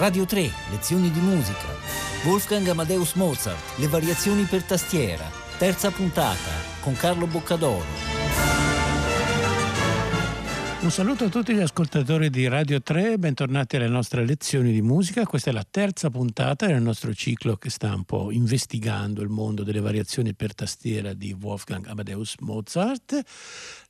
Radio 3, lezioni di musica. Wolfgang Amadeus Mozart, le variazioni per tastiera. Terza puntata con Carlo Boccadoro. Un saluto a tutti gli ascoltatori di Radio 3, bentornati alle nostre lezioni di musica. Questa è la terza puntata del nostro ciclo che sta un po' investigando il mondo delle variazioni per tastiera di Wolfgang Amadeus Mozart.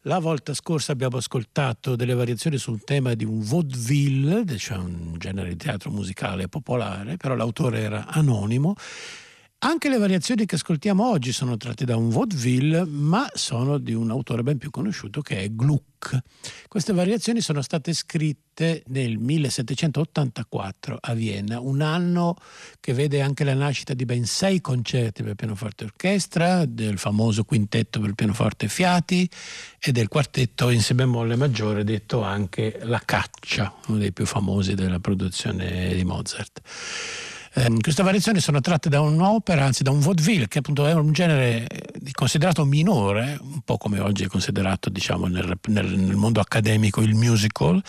La volta scorsa abbiamo ascoltato delle variazioni sul tema di un vaudeville, cioè un genere di teatro musicale popolare, però l'autore era anonimo anche le variazioni che ascoltiamo oggi sono tratte da un vaudeville, ma sono di un autore ben più conosciuto che è Gluck. Queste variazioni sono state scritte nel 1784 a Vienna, un anno che vede anche la nascita di ben sei concerti per pianoforte e orchestra, del famoso quintetto per pianoforte e fiati e del quartetto in si bemolle maggiore detto anche La Caccia, uno dei più famosi della produzione di Mozart. Eh, queste variazioni sono tratte da un'opera, anzi da un vaudeville, che appunto è un genere considerato minore, un po' come oggi è considerato diciamo, nel, nel, nel mondo accademico il musical.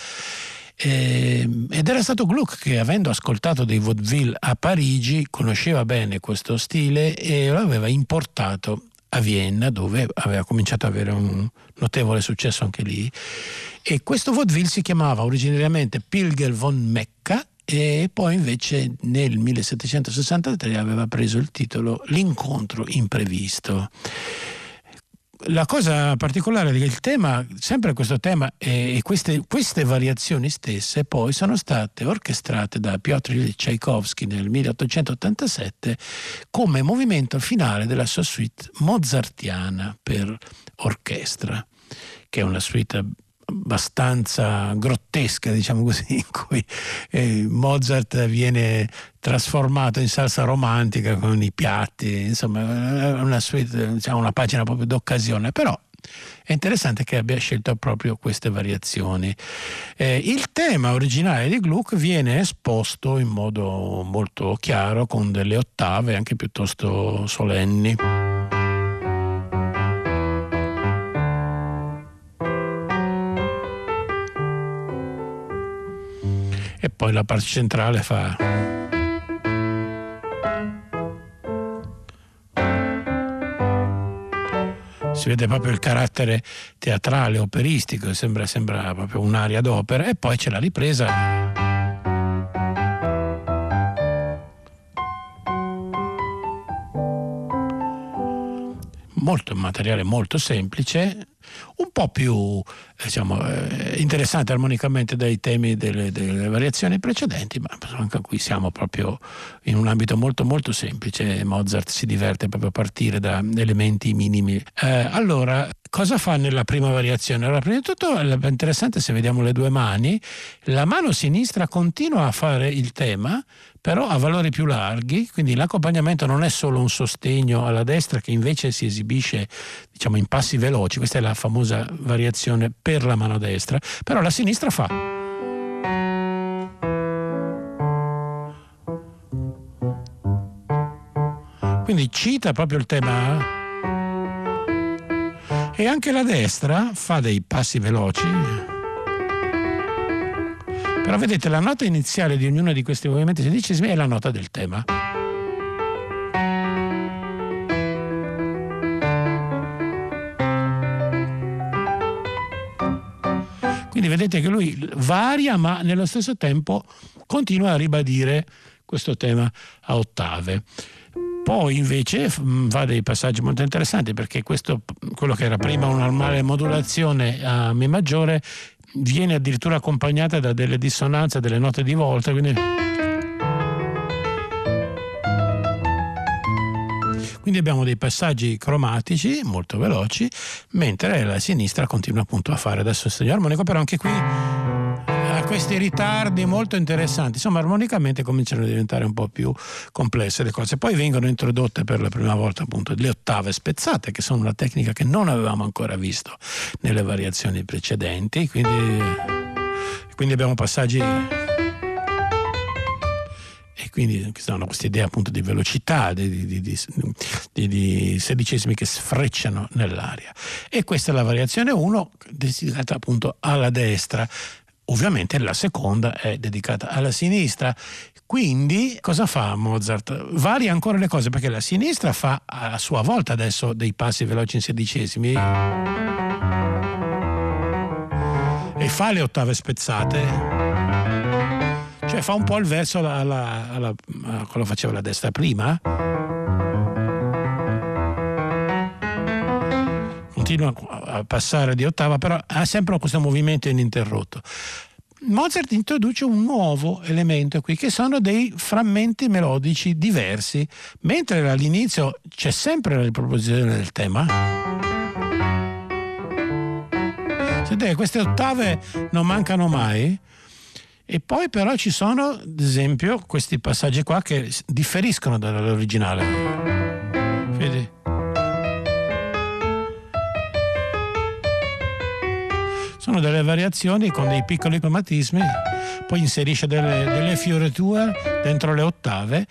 Eh, ed era stato Gluck che avendo ascoltato dei vaudeville a Parigi conosceva bene questo stile e lo aveva importato a Vienna dove aveva cominciato ad avere un notevole successo anche lì e questo vaudeville si chiamava originariamente Pilger von Mecca e poi invece nel 1763 aveva preso il titolo L'incontro imprevisto. La cosa particolare del tema, sempre questo tema e queste, queste, variazioni stesse poi sono state orchestrate da Piotr Tchaikovsky nel 1887 come movimento finale della sua suite mozartiana per orchestra, che è una suite abbastanza grottesca, diciamo così, in cui eh, Mozart viene trasformato in salsa romantica con i piatti, insomma, è una, suite, diciamo, una pagina proprio d'occasione, però è interessante che abbia scelto proprio queste variazioni. Eh, il tema originale di Gluck viene esposto in modo molto chiaro con delle ottave anche piuttosto solenni. E poi la parte centrale fa si vede proprio il carattere teatrale, operistico, sembra, sembra proprio un'aria d'opera. E poi c'è la ripresa. Molto materiale molto semplice un po' più diciamo, eh, interessante armonicamente dai temi delle, delle, variazioni precedenti, ma anche qui siamo proprio in un ambito molto molto semplice. Mozart si diverte proprio a partire da elementi minimi. Eh, allora, cosa fa nella prima variazione? Allora, prima di tutto è interessante se vediamo le due mani, la mano sinistra continua a fare il tema, però a valori più larghi, quindi l'accompagnamento non è solo un sostegno alla destra che invece si esibisce diciamo, in passi veloci, questa è la famosa variazione per la mano destra, però la sinistra fa. Quindi cita proprio il tema e anche la destra fa dei passi veloci. Però vedete la nota iniziale di ognuno di questi movimenti sedicesimi è la nota del tema. Quindi vedete che lui varia ma nello stesso tempo continua a ribadire questo tema a ottave. Poi invece fa dei passaggi molto interessanti perché questo, quello che era prima una normale modulazione a Mi maggiore viene addirittura accompagnata da delle dissonanze, delle note di volta. Quindi... Quindi abbiamo dei passaggi cromatici molto veloci, mentre la sinistra continua appunto a fare adesso il segno armonico, però anche qui questi ritardi molto interessanti. Insomma, armonicamente cominciano a diventare un po' più complesse le cose. Poi vengono introdotte per la prima volta appunto le ottave spezzate, che sono una tecnica che non avevamo ancora visto nelle variazioni precedenti. Quindi, quindi abbiamo passaggi e quindi hanno questa idea appunto di velocità, di, di, di, di, sedicesimi che sfrecciano nell'aria. E questa è la variazione 1 destinata appunto alla destra. Ovviamente la seconda è dedicata alla sinistra. Quindi cosa fa Mozart? Varia ancora le cose perché la sinistra fa a sua volta adesso dei passi veloci in sedicesimi e fa le ottave spezzate. Cioè fa un po' il verso alla, alla, alla, quello faceva la destra prima. Continua a passare di ottava, però ha sempre questo movimento ininterrotto. Mozart introduce un nuovo elemento qui, che sono dei frammenti melodici diversi, mentre all'inizio c'è sempre la riproposizione del tema. Sentite, queste ottave non mancano mai. E poi però ci sono, ad esempio, questi passaggi qua che differiscono dall'originale. Vedi? Sono delle variazioni con dei piccoli cromatismi, poi inserisce delle, delle fioriture dentro le ottave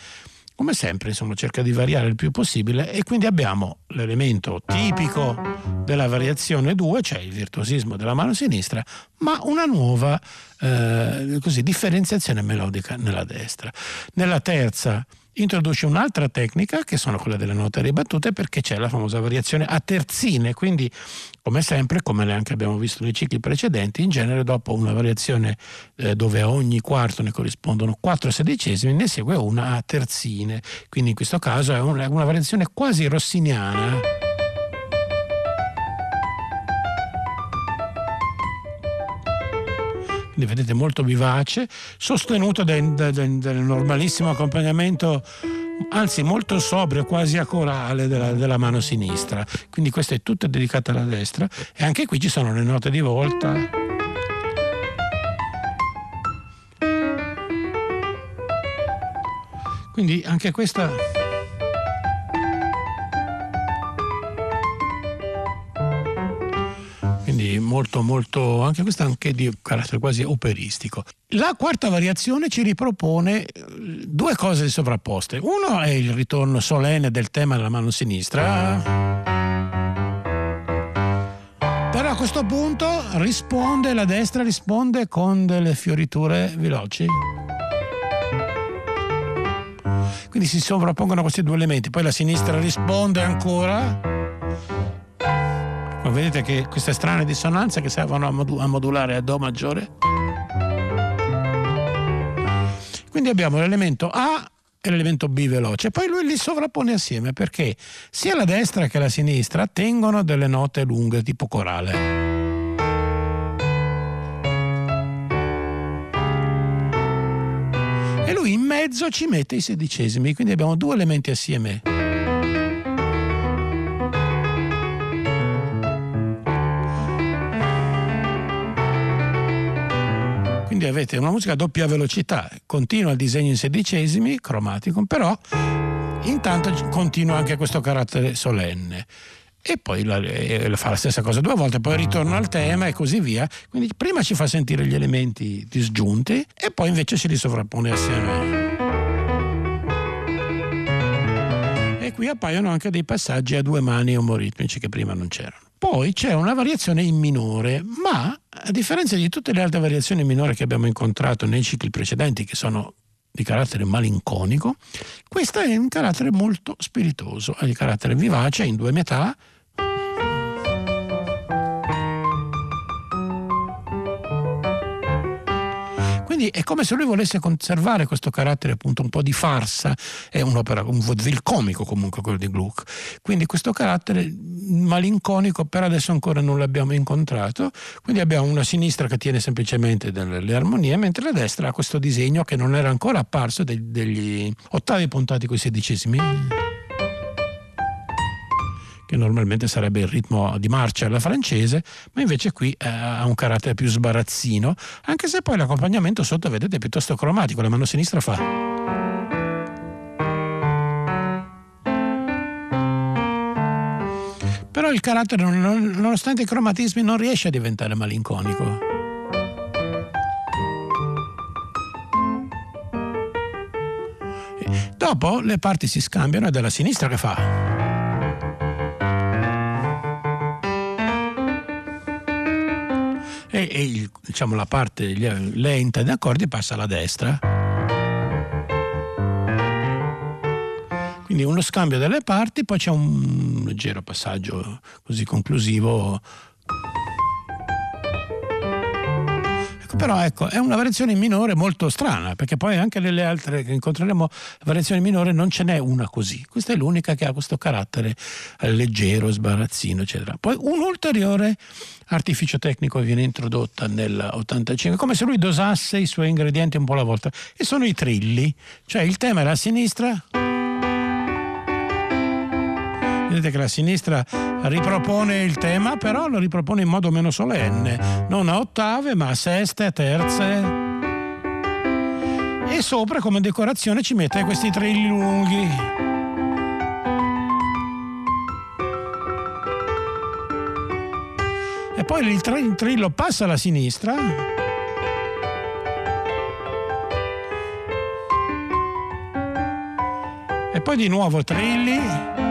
come sempre insomma cerca di variare il più possibile e quindi abbiamo l'elemento tipico della variazione 2, cioè il virtuosismo della mano sinistra, ma una nuova eh, così, differenziazione melodica nella destra. Nella terza introduce un'altra tecnica che sono quelle delle note ribattute perché c'è la famosa variazione a terzine, quindi come sempre, come anche abbiamo visto nei cicli precedenti, in genere dopo una variazione eh, dove a ogni quarto ne corrispondono quattro sedicesimi, ne segue una a terzine, quindi in questo caso è una, una variazione quasi rossiniana. Vedete molto vivace, sostenuto dal normalissimo accompagnamento anzi molto sobrio, quasi a corale della, della, mano sinistra. Quindi questa è tutta dedicata alla destra e anche qui ci sono le note di volta. Quindi anche questa molto molto anche questa anche di carattere quasi operistico. La quarta variazione ci ripropone eh, due cose sovrapposte. Uno è il ritorno solenne del tema della mano sinistra. Però a questo punto risponde, la destra risponde con delle fioriture veloci. Quindi si sovrappongono questi due elementi, poi la sinistra risponde ancora vedete che queste strane dissonanze che servono a modulare a Do maggiore. Quindi abbiamo l'elemento A e l'elemento B veloce, poi lui li sovrappone assieme perché sia la destra che la sinistra tengono delle note lunghe tipo corale. E lui in mezzo ci mette i sedicesimi, quindi abbiamo due elementi assieme. Quindi avete una musica a doppia velocità, continua il disegno in sedicesimi, cromatico, però intanto continua anche questo carattere solenne e poi la, eh, fa la stessa cosa due volte, poi ritorna al tema e così via. Quindi prima ci fa sentire gli elementi disgiunti e poi invece si li sovrappone assieme. E qui appaiono anche dei passaggi a due mani omoritmici che prima non c'erano. Poi c'è una variazione in minore, ma a differenza di tutte le altre variazioni minori che abbiamo incontrato nei cicli precedenti, che sono di carattere malinconico, questa è un carattere molto spiritoso, ha di carattere vivace in due metà, Quindi è come se lui volesse conservare questo carattere appunto un po' di farsa, è un'opera, un vaudeville comico comunque quello di Gluck. Quindi questo carattere malinconico per adesso ancora non l'abbiamo incontrato, quindi abbiamo una sinistra che tiene semplicemente delle armonie, mentre la destra ha questo disegno che non era ancora apparso degli ottavi puntati con i sedicesimi che normalmente sarebbe il ritmo di marcia alla francese, ma invece qui eh, ha un carattere più sbarazzino, anche se poi l'accompagnamento sotto, vedete, è piuttosto cromatico, la mano sinistra fa... Però il carattere, nonostante i cromatismi, non riesce a diventare malinconico. Dopo le parti si scambiano ed è la sinistra che fa. E, e il, diciamo, la parte lenta di accordi passa alla destra. Quindi uno scambio delle parti, poi c'è un leggero passaggio così conclusivo Però ecco, è una variazione minore molto strana, perché poi anche nelle altre che incontreremo, variazioni minore non ce n'è una così. Questa è l'unica che ha questo carattere leggero, sbarazzino, eccetera. Poi un ulteriore artificio tecnico viene introdotta nell'85, come se lui dosasse i suoi ingredienti un po' alla volta, e sono i trilli, cioè il tema era a sinistra Vedete che la sinistra ripropone il tema, però lo ripropone in modo meno solenne, non a ottave ma a seste, a terze. E sopra come decorazione ci mette questi trilli lunghi. E poi il trillo passa alla sinistra e poi di nuovo trilli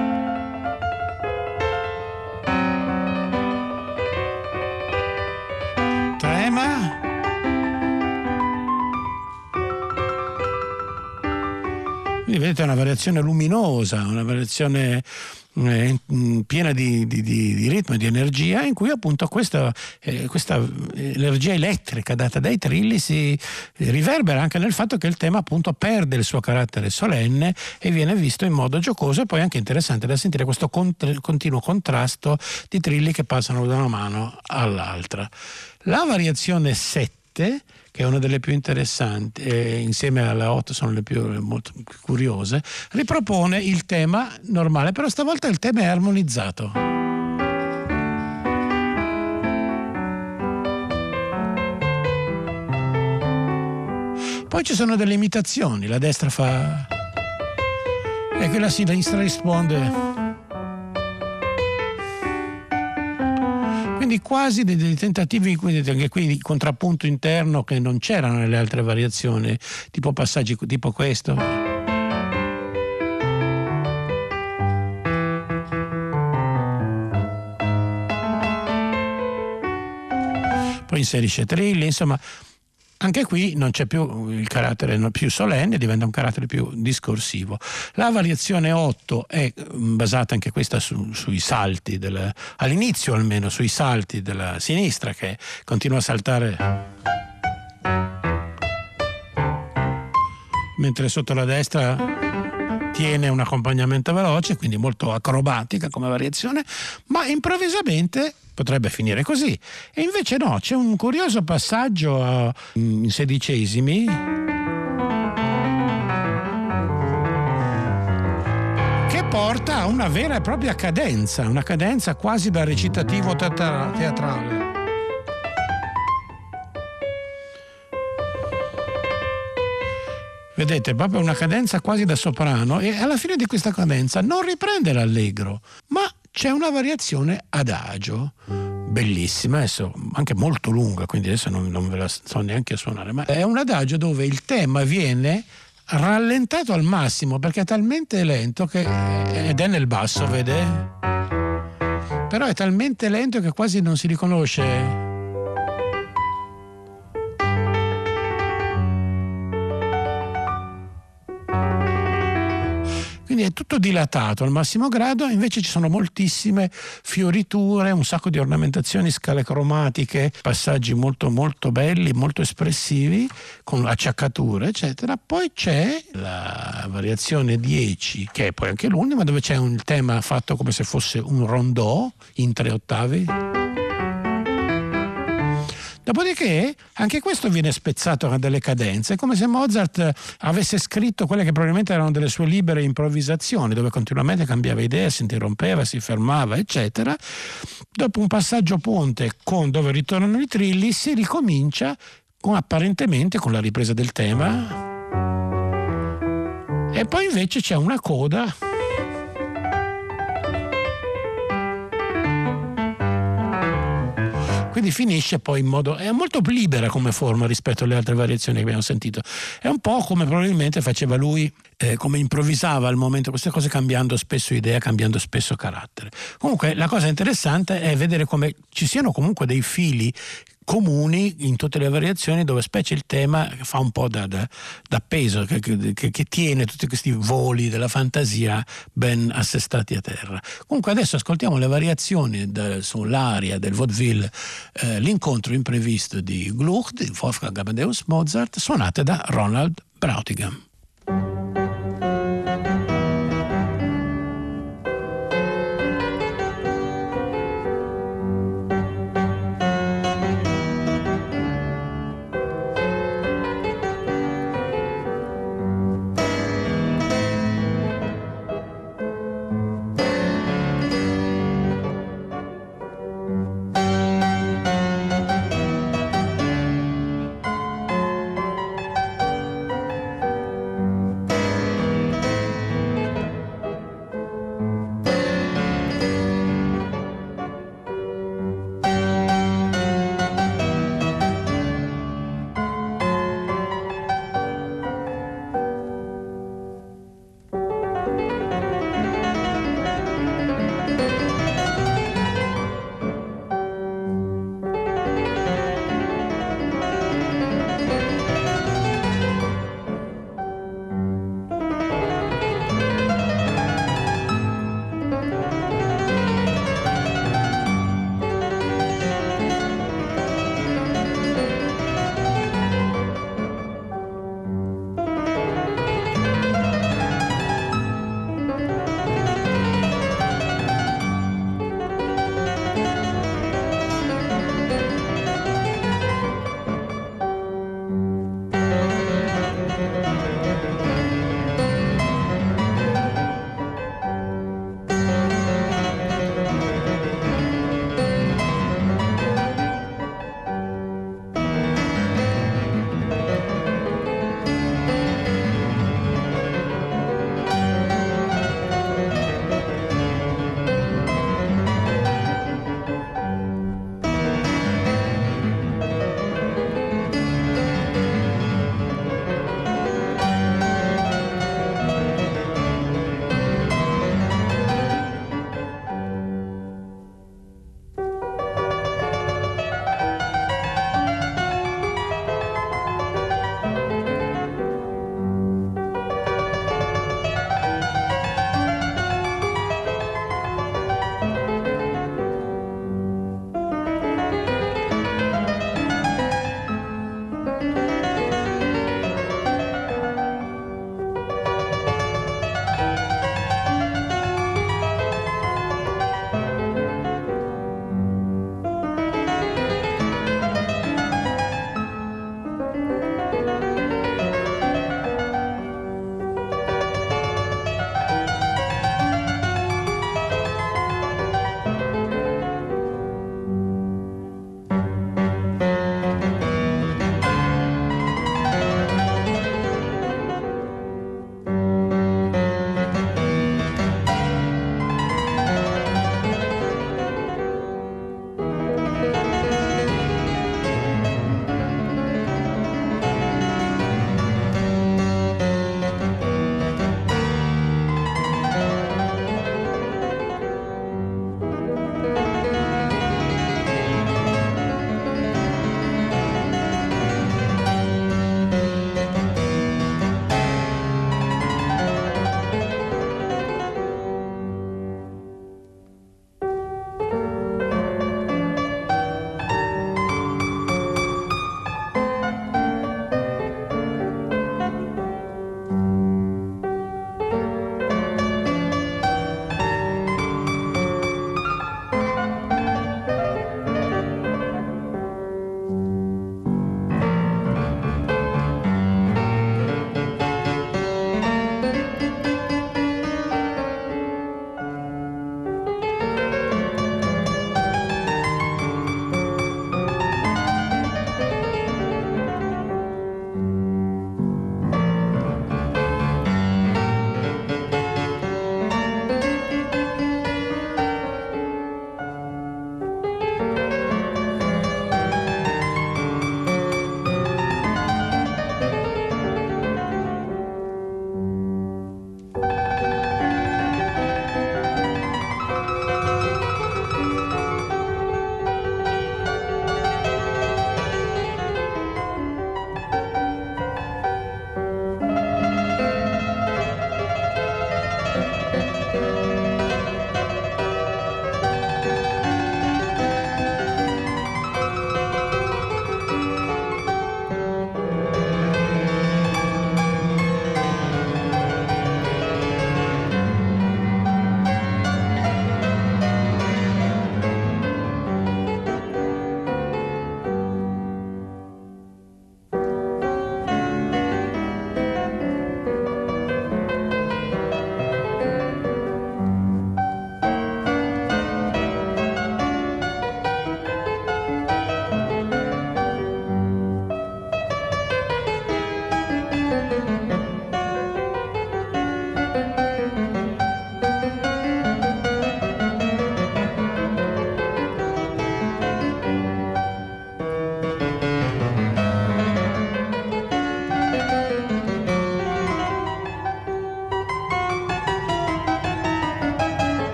Vedete una variazione luminosa, una variazione eh, piena di, di, di, ritmo e di energia in cui appunto questa, eh, questa, energia elettrica data dai trilli si riverbera anche nel fatto che il tema appunto perde il suo carattere solenne e viene visto in modo giocoso e poi anche interessante da sentire questo cont- continuo contrasto di trilli che passano da una mano all'altra. La variazione 7 che è una delle più interessanti, e insieme alla 8 sono le più, molto curiose, ripropone il tema normale, però stavolta il tema è armonizzato. Poi ci sono delle imitazioni, la destra fa... e che la sinistra risponde quindi quasi dei, dei tentativi anche qui di contrappunto interno che non c'erano nelle altre variazioni, tipo passaggi tipo questo. Poi inserisce trilli, insomma anche qui non c'è più il carattere più solenne, diventa un carattere più discorsivo. La variazione 8 è mm, basata anche questa su, sui salti, del, all'inizio almeno, sui salti della sinistra che continua a saltare mentre sotto la destra tiene un accompagnamento veloce, quindi molto acrobatica come variazione, ma improvvisamente potrebbe finire così. E invece no, c'è un curioso passaggio a, mm, in sedicesimi. che porta a una vera e propria cadenza, una cadenza quasi da recitativo teatrale. Vedete, proprio una cadenza quasi da soprano e alla fine di questa cadenza non riprende l'allegro, ma c'è una variazione adagio, bellissima, adesso anche molto lunga, quindi adesso non, non ve la so neanche suonare, ma è un adagio dove il tema viene rallentato al massimo perché è talmente lento che, ed è nel basso, vede? Però è talmente lento che quasi non si riconosce tutto dilatato al massimo grado, invece ci sono moltissime fioriture, un sacco di ornamentazioni, scale cromatiche, passaggi molto molto belli, molto espressivi, con acciaccature, eccetera. Poi c'è la variazione 10, che è poi anche l'ultima, dove c'è un tema fatto come se fosse un rondò in tre ottavi. Dopodiché anche questo viene spezzato a delle cadenze, come se Mozart avesse scritto quelle che probabilmente erano delle sue libere improvvisazioni, dove continuamente cambiava idea, si interrompeva, si fermava, eccetera. Dopo un passaggio ponte con dove ritornano i trilli, si ricomincia con, apparentemente con la ripresa del tema. E poi invece c'è una coda quindi finisce poi in modo è molto libera come forma rispetto alle altre variazioni che abbiamo sentito. È un po' come probabilmente faceva lui eh, come improvvisava al momento queste cose cambiando spesso idea cambiando spesso carattere. Comunque la cosa interessante è vedere come ci siano comunque dei fili comuni in tutte le variazioni dove specie il tema fa un po' da, da, da peso, che, che, che, tiene tutti questi voli della fantasia ben assestati a terra. Comunque adesso ascoltiamo le variazioni del, sull'aria del vaudeville, eh, l'incontro imprevisto di Gluck, di Wolfgang Amadeus Mozart, suonate da Ronald Brautigam.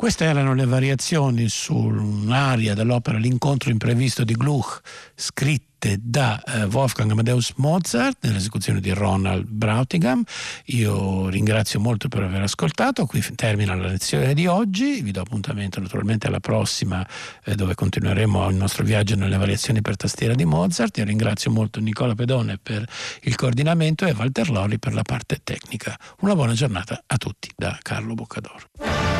Queste erano le variazioni su un'aria dell'opera L'incontro imprevisto di Gluck, scritte da eh, Wolfgang Amadeus Mozart nell'esecuzione di Ronald Brautigam. Io ringrazio molto per aver ascoltato, qui termina la lezione di oggi, vi do appuntamento naturalmente alla prossima eh, dove continueremo il nostro viaggio nelle variazioni per tastiera di Mozart. Io ringrazio molto Nicola Pedone per il coordinamento e Walter Loli per la parte tecnica. Una buona giornata a tutti da Carlo Boccadoro.